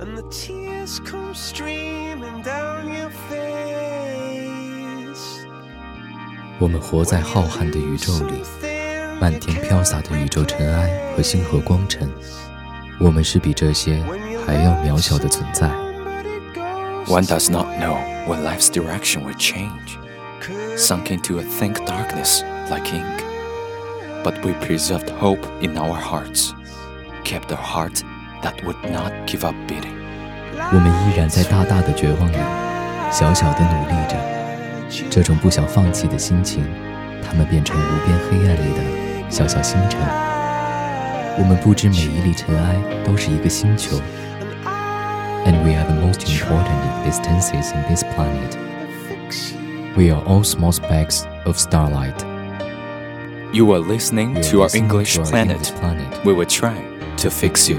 and the tears come streaming down your face. 我们活在浩瀚的宇宙里，漫天飘洒的宇宙尘埃和星河光尘，我们是比这些还要渺小的存在。 One does not know when life's direction will change, sunk into a thick darkness like ink. But we preserved hope in our hearts, kept a heart that would not give up beating. 我们依然在大大的绝望里，小小的努力着。这种不想放弃的心情，它们变成无边黑暗里的小小星辰。我们不知每一粒尘埃都是一个星球，and we are the most important existences in this planet. We are all small specks of starlight. You are listening You are to our listening English to our planet. English planet. We will try to fix you.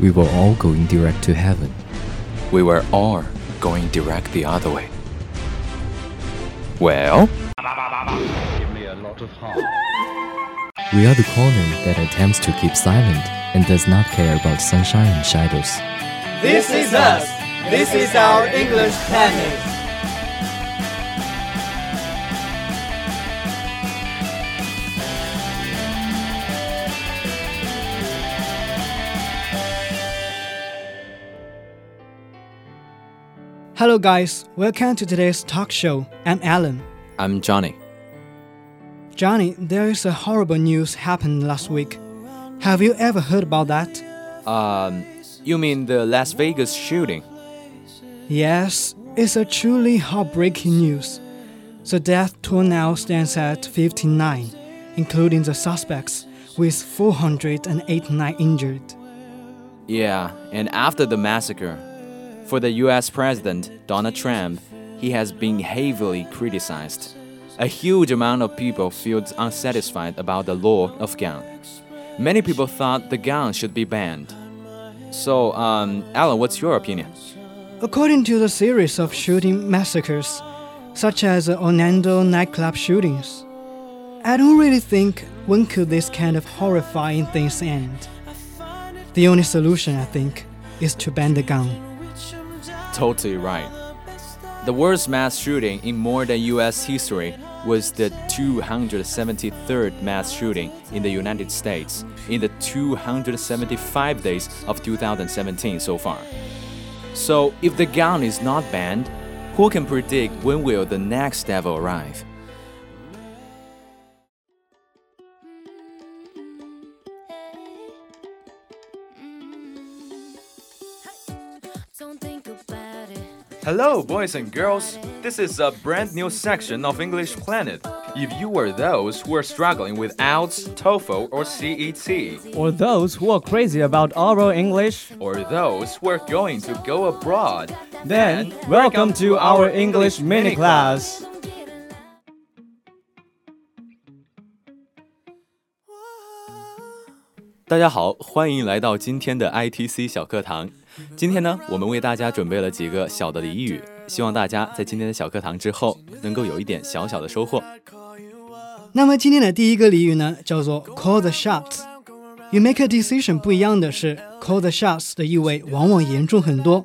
We were all going direct to heaven. We were all going direct the other way. Well, We are the corner that attempts to keep silent and does not care about sunshine and shadows. This is us. This is our English planet. Hello, guys. Welcome to today's talk show. I'm Alan. I'm Johnny. Johnny, there is a horrible news happened last week. Have you ever heard about that? Um, you mean the Las Vegas shooting? Yes, it's a truly heartbreaking news. The death toll now stands at 59, including the suspects, with 489 injured. Yeah, and after the massacre, for the US President Donald Trump, he has been heavily criticized. A huge amount of people feel unsatisfied about the law of gun. Many people thought the gun should be banned. So, um, Alan, what's your opinion? According to the series of shooting massacres, such as the Orlando nightclub shootings, I don't really think when could this kind of horrifying things end. The only solution, I think, is to ban the gun. Totally right. The worst mass shooting in modern US history was the 273rd mass shooting in the United States in the 275 days of 2017 so far. So, if the gun is not banned, who can predict when will the next devil arrive? Hello, boys and girls. This is a brand new section of English Planet. If you are those who are struggling with IELTS, TOEFL, or CET, or those who are crazy about oral English, or those who are going to go abroad, then welcome, welcome to our English mini class. Hello, 今天呢，我们为大家准备了几个小的俚语，希望大家在今天的小课堂之后能够有一点小小的收获。那么今天的第一个俚语呢，叫做 call the shots。与 make a decision 不一样的是，call the shots 的意味往往严重很多。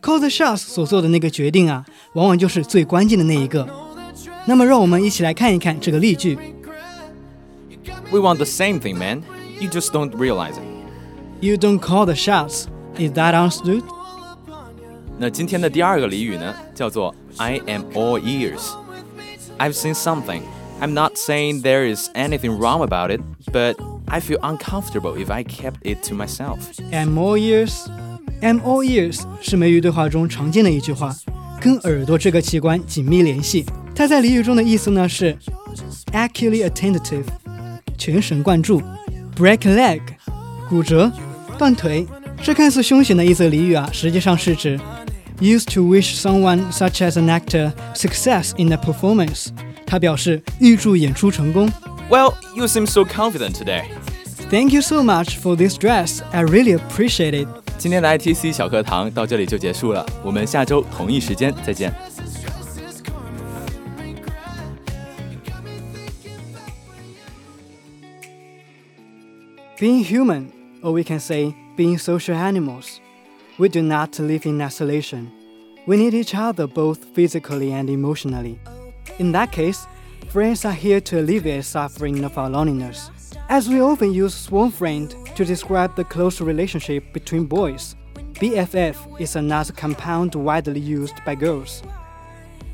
call the shots 所做的那个决定啊，往往就是最关键的那一个。那么让我们一起来看一看这个例句。We want the same thing, man. You just don't realize it. You don't call the shots. Is that understood? 那今天的第二个俚语呢，叫做 I am all ears. I've seen something. I'm not saying there is anything wrong about it, but I feel uncomfortable if I kept it to myself. Am all ears. Am all ears 是美语对话中常见的一句话，跟耳朵这个器官紧密联系。它在俚语中的意思呢是 acutely attentive，全神贯注；break a leg， 骨折、断腿。 这看似凶险的一则俚语啊，实际上是指 used to wish someone such as an actor success in a performance。它表示预祝演出成功。Well, you seem so confident today. Thank you so much for this dress. I really appreciate it. 今天的 ITC 小课堂到这里就结束了，我们下周同一时间再见。Being human, or we can say being social animals, we do not live in isolation. We need each other both physically and emotionally. In that case, friends are here to alleviate suffering of our loneliness. As we often use sworn friend to describe the close relationship between boys, BFF is another compound widely used by girls.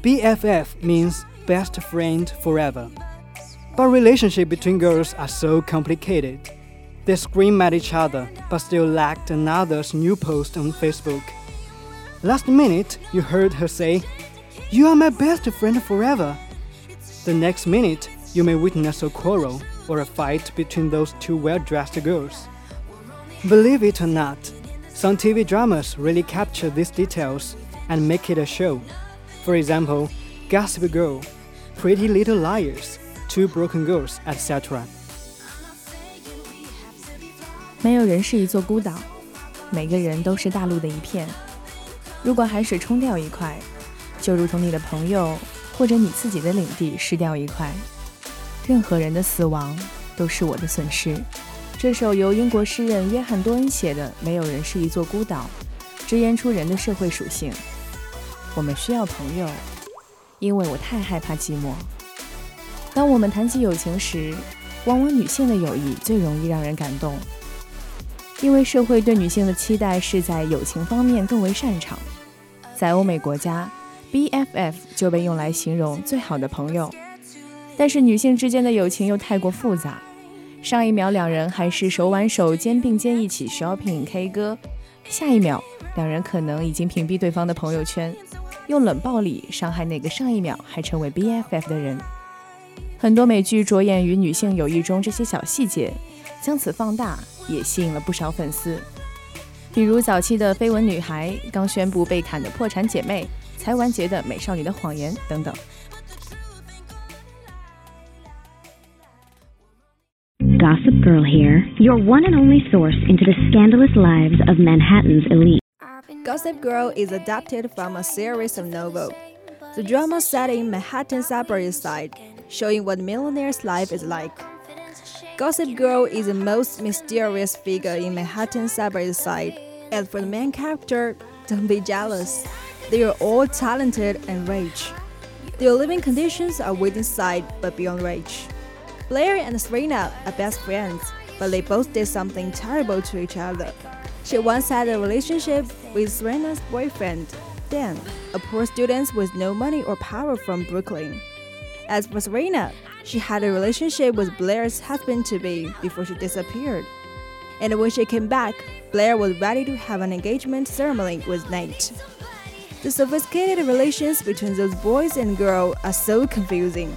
BFF means best friend forever. But relationships between girls are so complicated they scream at each other, but still liked another's new post on Facebook. Last minute, you heard her say, You are my best friend forever. The next minute, you may witness a quarrel or a fight between those two well dressed girls. Believe it or not, some TV dramas really capture these details and make it a show. For example, Gossip Girl, Pretty Little Liars, Two Broken Girls, etc. 没有人是一座孤岛，每个人都是大陆的一片。如果海水冲掉一块，就如同你的朋友或者你自己的领地失掉一块。任何人的死亡都是我的损失。这首由英国诗人约翰多恩写的《没有人是一座孤岛》，直言出人的社会属性。我们需要朋友，因为我太害怕寂寞。当我们谈起友情时，往往女性的友谊最容易让人感动。因为社会对女性的期待是在友情方面更为擅长，在欧美国家，BFF 就被用来形容最好的朋友。但是女性之间的友情又太过复杂，上一秒两人还是手挽手、肩并肩一起 shopping、K 歌，下一秒两人可能已经屏蔽对方的朋友圈，用冷暴力伤害那个上一秒还成为 BFF 的人。很多美剧着眼于女性友谊中这些小细节，将此放大。也吸引了不少粉丝，比如早期的《绯闻女孩》、刚宣布被砍的《破产姐妹》、才完结的《美少女的谎言》等等。Gossip Girl here, your one and only source into the scandalous lives of Manhattan's elite. Gossip Girl is adapted from a series of novels. The drama set in Manhattan's Upper East Side, showing what millionaire's life is like. Gossip Girl is the most mysterious figure in Manhattan's Upper Side. As for the main character, don't be jealous. They are all talented and rich. Their living conditions are within sight but beyond reach. Blair and Serena are best friends, but they both did something terrible to each other. She once had a relationship with Serena's boyfriend, Dan, a poor student with no money or power from Brooklyn. As for Serena, she had a relationship with Blair's husband to be before she disappeared. And when she came back, Blair was ready to have an engagement ceremony with Nate. The sophisticated relations between those boys and girls are so confusing.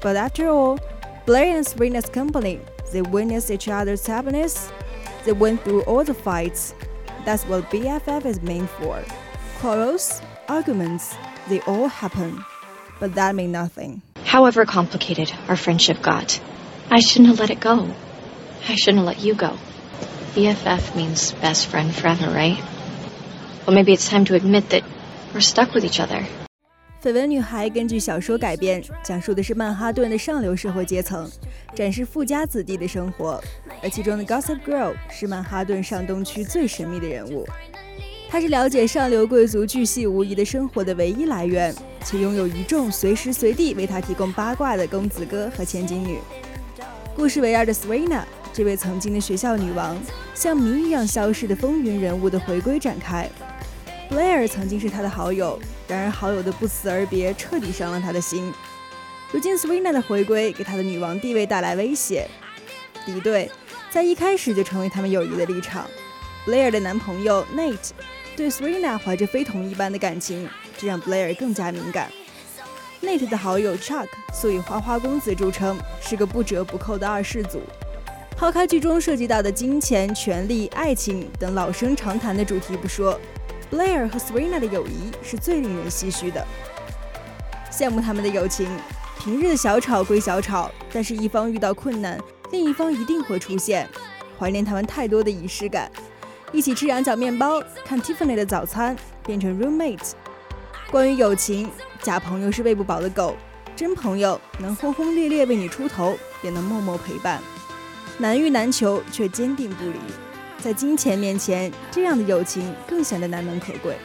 But after all, Blair and Serena's company, they witnessed each other's happiness. They went through all the fights. That's what BFF is meant for. Quarrels, arguments, they all happen. But that means nothing However complicated our friendship got, I shouldn't have let it go. I shouldn't have let you go. BFF means best friend forever, right? Well, maybe it's time to admit that we're stuck with each other. 绯闻女孩根据小说改编，讲述的是曼哈顿的上流社会阶层，展示富家子弟的生活。而其中的 Gossip Girl 是曼哈顿上东区最神秘的人物。 她是了解上流贵族巨细无遗的生活的唯一来源，且拥有一众随时随地为她提供八卦的公子哥和千金女。故事围绕着 Serena 这位曾经的学校女王，像谜一样消失的风云人物的回归展开。Blair 曾经是她的好友，然而好友的不辞而别彻底伤了她的心。如今 Serena 的回归给她的女王地位带来威胁，敌对在一开始就成为他们友谊的立场。Blair 的男朋友 Nate。对 Serena 怀着非同一般的感情，这让 Blair 更加敏感。Nate 的好友 Chuck 素以花花公子著称，是个不折不扣的二世祖。抛开剧中涉及到的金钱、权力、爱情等老生常谈的主题不说，Blair 和 Serena 的友谊是最令人唏嘘的。羡慕他们的友情，平日的小吵归小吵，但是一方遇到困难，另一方一定会出现。怀念他们太多的仪式感，一起吃羊角面包，看 Tiffany 的早餐，变成 roommate。关于友情，假朋友是喂不饱的狗，真朋友能轰轰烈烈为你出头，也能默默陪伴。难遇难求，却坚定不移。在金钱面前，这样的友情更显得难能可贵。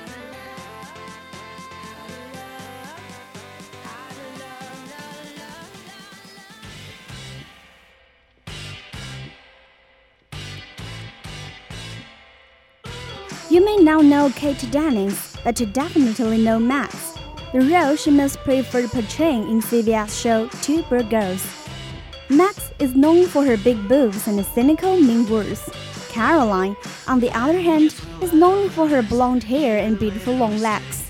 Now know Kate Dennings, but you definitely know Max, the role she most preferred portraying in CBS show Two Broke Girls. Max is known for her big boobs and cynical mean words. Caroline, on the other hand, is known for her blonde hair and beautiful long legs.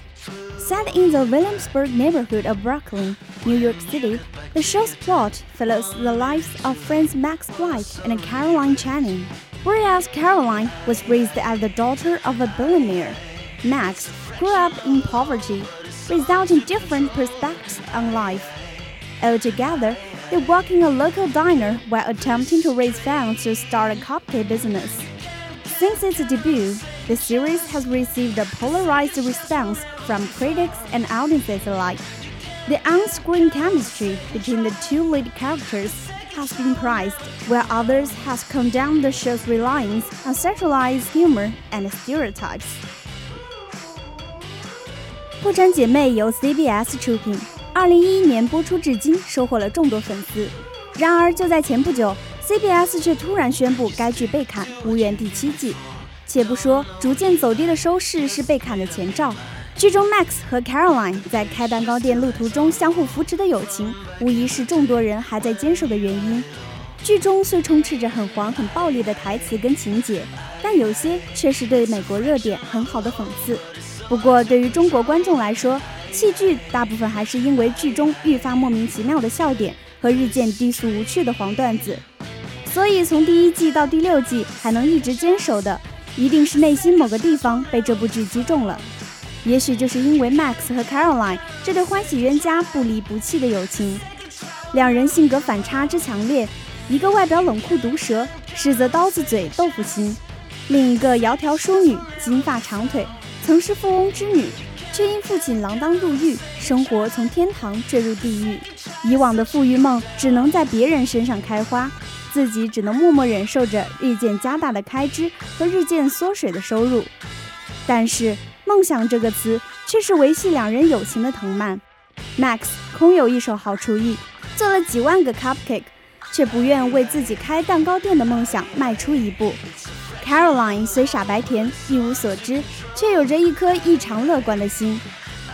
Set in the Williamsburg neighborhood of Brooklyn, New York City, the show's plot follows the lives of friends Max White and Caroline Channing. Whereas Caroline was raised as the daughter of a billionaire, Max grew up in poverty, resulting in different perspectives on life. Altogether, they work in a local diner while attempting to raise funds to start a cupcake business. Since its debut, the series has received a polarized response from critics and audiences alike. The on-screen chemistry between the two lead characters has been praised, while others has condemned the show's reliance on sexualized humor and stereotypes. 破产姐妹由 CBS 出品，二零一一年播出至今，收获了众多粉丝。然而，就在前不久，CBS 却突然宣布该剧被砍，无缘第七季。且不说逐渐走低的收视是被砍的前兆，剧中 Max 和 Caroline 在开蛋糕店路途中相互扶持的友情，无疑是众多人还在坚守的原因。剧中虽充斥着很黄很暴力的台词跟情节，但有些却是对美国热点很好的讽刺。不过，对于中国观众来说，弃剧大部分还是因为剧中愈发莫名其妙的笑点和日渐低俗无趣的黄段子，所以从第一季到第六季还能一直坚守的，一定是内心某个地方被这部剧击中了。也许就是因为 Max 和 Caroline 这对欢喜冤家不离不弃的友情，两人性格反差之强烈，一个外表冷酷毒舌，实则刀子嘴豆腐心；另一个窈窕淑女，金发长腿，曾是富翁之女。却因父亲锒铛入狱，生活从天堂坠入地狱。以往的富裕梦只能在别人身上开花，自己只能默默忍受着日渐加大的开支和日渐缩水的收入。但是，梦想这个词却是维系两人友情的藤蔓。Max 空有一手好厨艺，做了几万个 cupcake，却不愿为自己开蛋糕店的梦想迈出一步。Caroline 虽傻白甜，一无所知，却有着一颗异常乐观的心。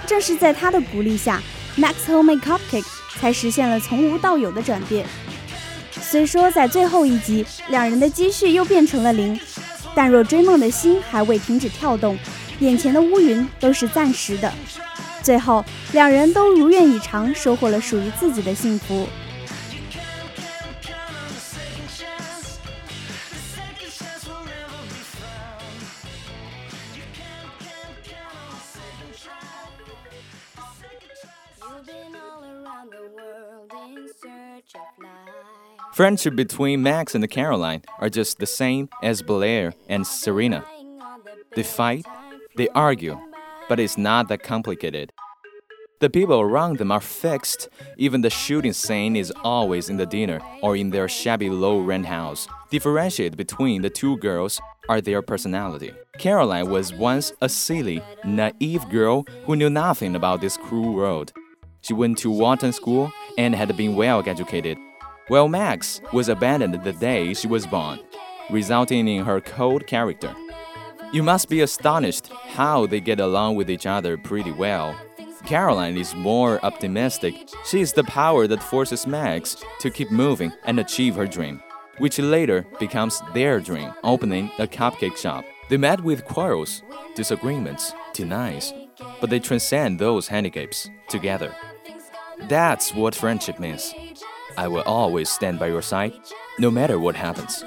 正是在她的鼓励下，Max Homemade Cupcake 才实现了从无到有的转变。虽说在最后一集，两人的积蓄又变成了零，但若追梦的心还未停止跳动，眼前的乌云都是暂时的。最后，两人都如愿以偿，收获了属于自己的幸福。Friendship between Max and Caroline are just the same as Blair and Serena. They fight, they argue, but it's not that complicated. The people around them are fixed. Even the shooting scene is always in the dinner or in their shabby low rent house. Differentiate between the two girls are their personality. Caroline was once a silly, naive girl who knew nothing about this cruel world. She went to Wharton School and had been well educated, while Max was abandoned the day she was born, resulting in her cold character. You must be astonished how they get along with each other pretty well. Caroline is more optimistic. She is the power that forces Max to keep moving and achieve her dream, which later becomes their dream, opening a cupcake shop. They met with quarrels, disagreements, denies, but they transcend those handicaps together. That's what friendship means. I will always stand by your side, no matter what happens.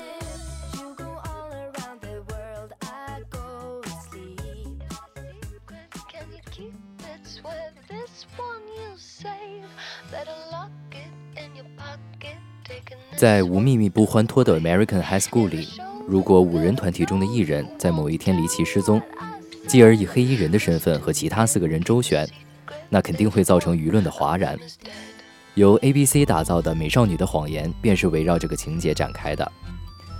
在无秘密不欢脱的 American High School 里，如果五人团体中的一人在某一天离奇失踪，继而以黑衣人的身份和其他四个人周旋，那肯定会造成舆论的哗然。由 ABC 打造的《美少女的谎言》便是围绕这个情节展开的。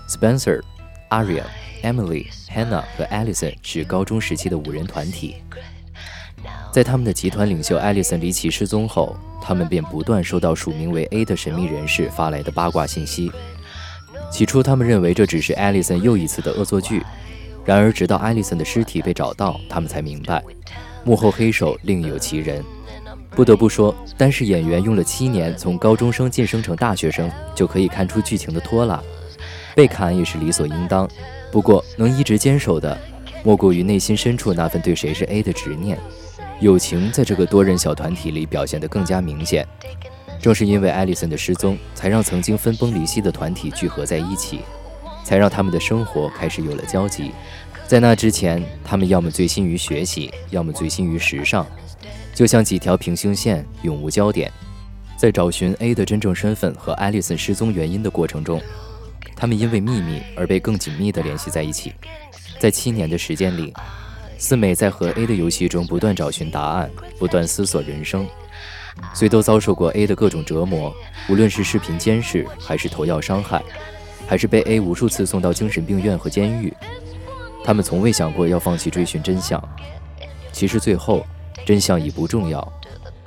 Spencer、Aria、Emily、Hannah 和 Allison 是高中时期的五人团体。在他们的集团领袖艾利森离奇失踪后，他们便不断收到署名为 A 的神秘人士发来的八卦信息。起初，他们认为这只是艾利森又一次的恶作剧。然而，直到艾利森的尸体被找到，他们才明白，幕后黑手另有其人。不得不说，单是演员用了七年从高中生晋升成大学生，就可以看出剧情的拖拉。被砍也是理所应当。不过，能一直坚守的，莫过于内心深处那份对谁是 A 的执念。友情在这个多人小团体里表现得更加明显。正是因为艾丽森的失踪，才让曾经分崩离析的团体聚合在一起，才让他们的生活开始有了交集。在那之前，他们要么醉心于学习，要么醉心于时尚，就像几条平行线，永无交点。在找寻 A 的真正身份和艾丽森失踪原因的过程中，他们因为秘密而被更紧密地联系在一起。在七年的时间里。四美在和 A 的游戏中不断找寻答案，不断思索人生，虽都遭受过 A 的各种折磨，无论是视频监视，还是投药伤害，还是被 A 无数次送到精神病院和监狱，他们从未想过要放弃追寻真相。其实最后，真相已不重要，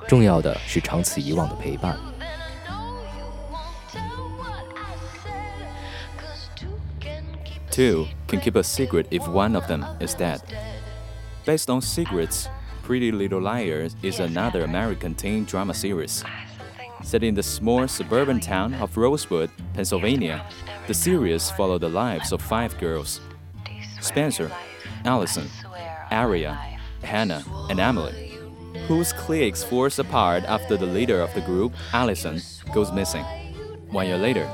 重要的是长此以往的陪伴。Two can keep a secret if one of them is dead. Based on Secrets, Pretty Little Liars is another American teen drama series. Set in the small suburban town of Rosewood, Pennsylvania, the series follows the lives of five girls. Spencer, Alison, Aria, Hanna, and Emily, whose cliques force apart after the leader of the group, Alison, goes missing. One year later,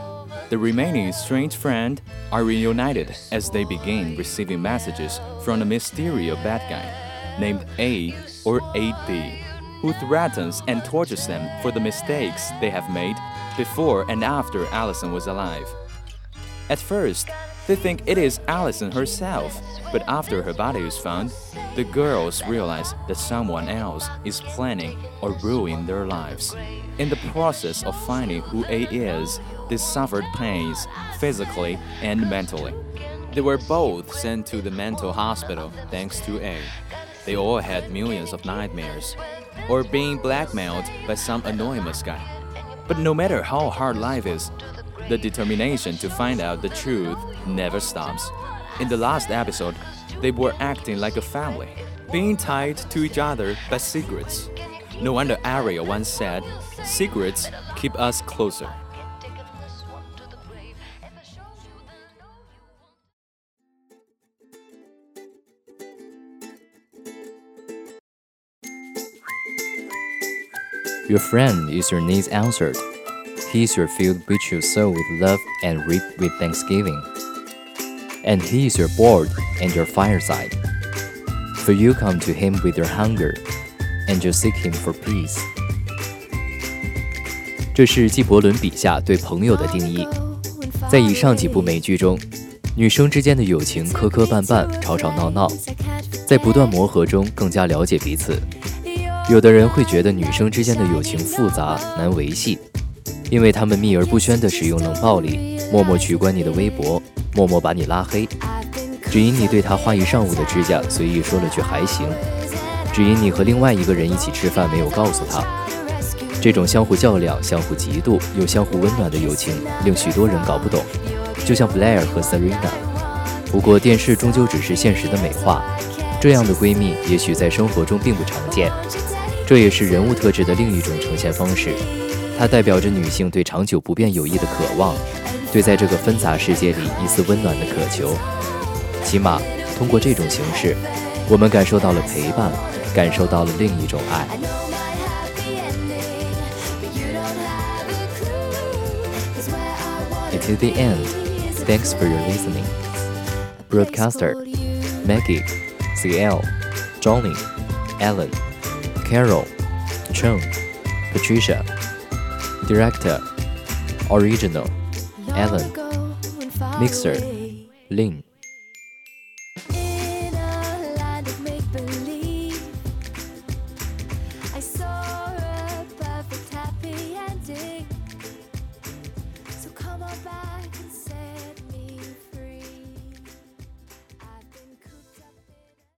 the remaining strange friend are reunited as they begin receiving messages from a mysterious bad guy named A or 8B, who threatens and tortures them for the mistakes they have made before and after Alison was alive. At first, they think it is Alison herself, but after her body is found, the girls realize that someone else is planning or ruining their lives. In the process of finding who A is, they suffered pains physically and mentally. They were both sent to the mental hospital thanks to A. They all had millions of nightmares, or being blackmailed by some anonymous guy. But no matter how hard life is, the determination to find out the truth never stops. In the last episode, they were acting like a family, being tied to each other by secrets. No wonder Aria once said, Secrets keep us closer. Your friend is your needs answered. He is your field which you sow with love and reap with thanksgiving. And he is your board and your fireside. For you come to him with your hunger, and you seek him for peace. 这是纪伯伦笔下对朋友的定义。在以上几部美剧中，女生之间的友情磕磕绊绊、吵吵闹闹，在不断磨合中更加了解彼此。 有的人会觉得女生之间的友情复杂难维系，因为她们秘而不宣地使用冷暴力，默默取关你的微博，默默把你拉黑，只因你对她花一上午的指甲随意说了句还行，只因你和另外一个人一起吃饭没有告诉她。这种相互较量、相互嫉妒又相互温暖的友情，令许多人搞不懂。就像 Blair 和 Serena，不过电视终究只是现实的美化，这样的闺蜜也许在生活中并不常见。这也是人物特质的另一种呈现方式，它代表着女性对长久不变友谊的渴望，对在这个纷杂世界里一丝温暖的渴求。起码通过这种形式，我们感受到了陪伴，感受到了另一种爱。It is the end. Thanks for your listening. Broadcaster Maggie, CL, Johnny, Alan, Carol, Cheng, Patricia. Director Original Alan Mixer Lin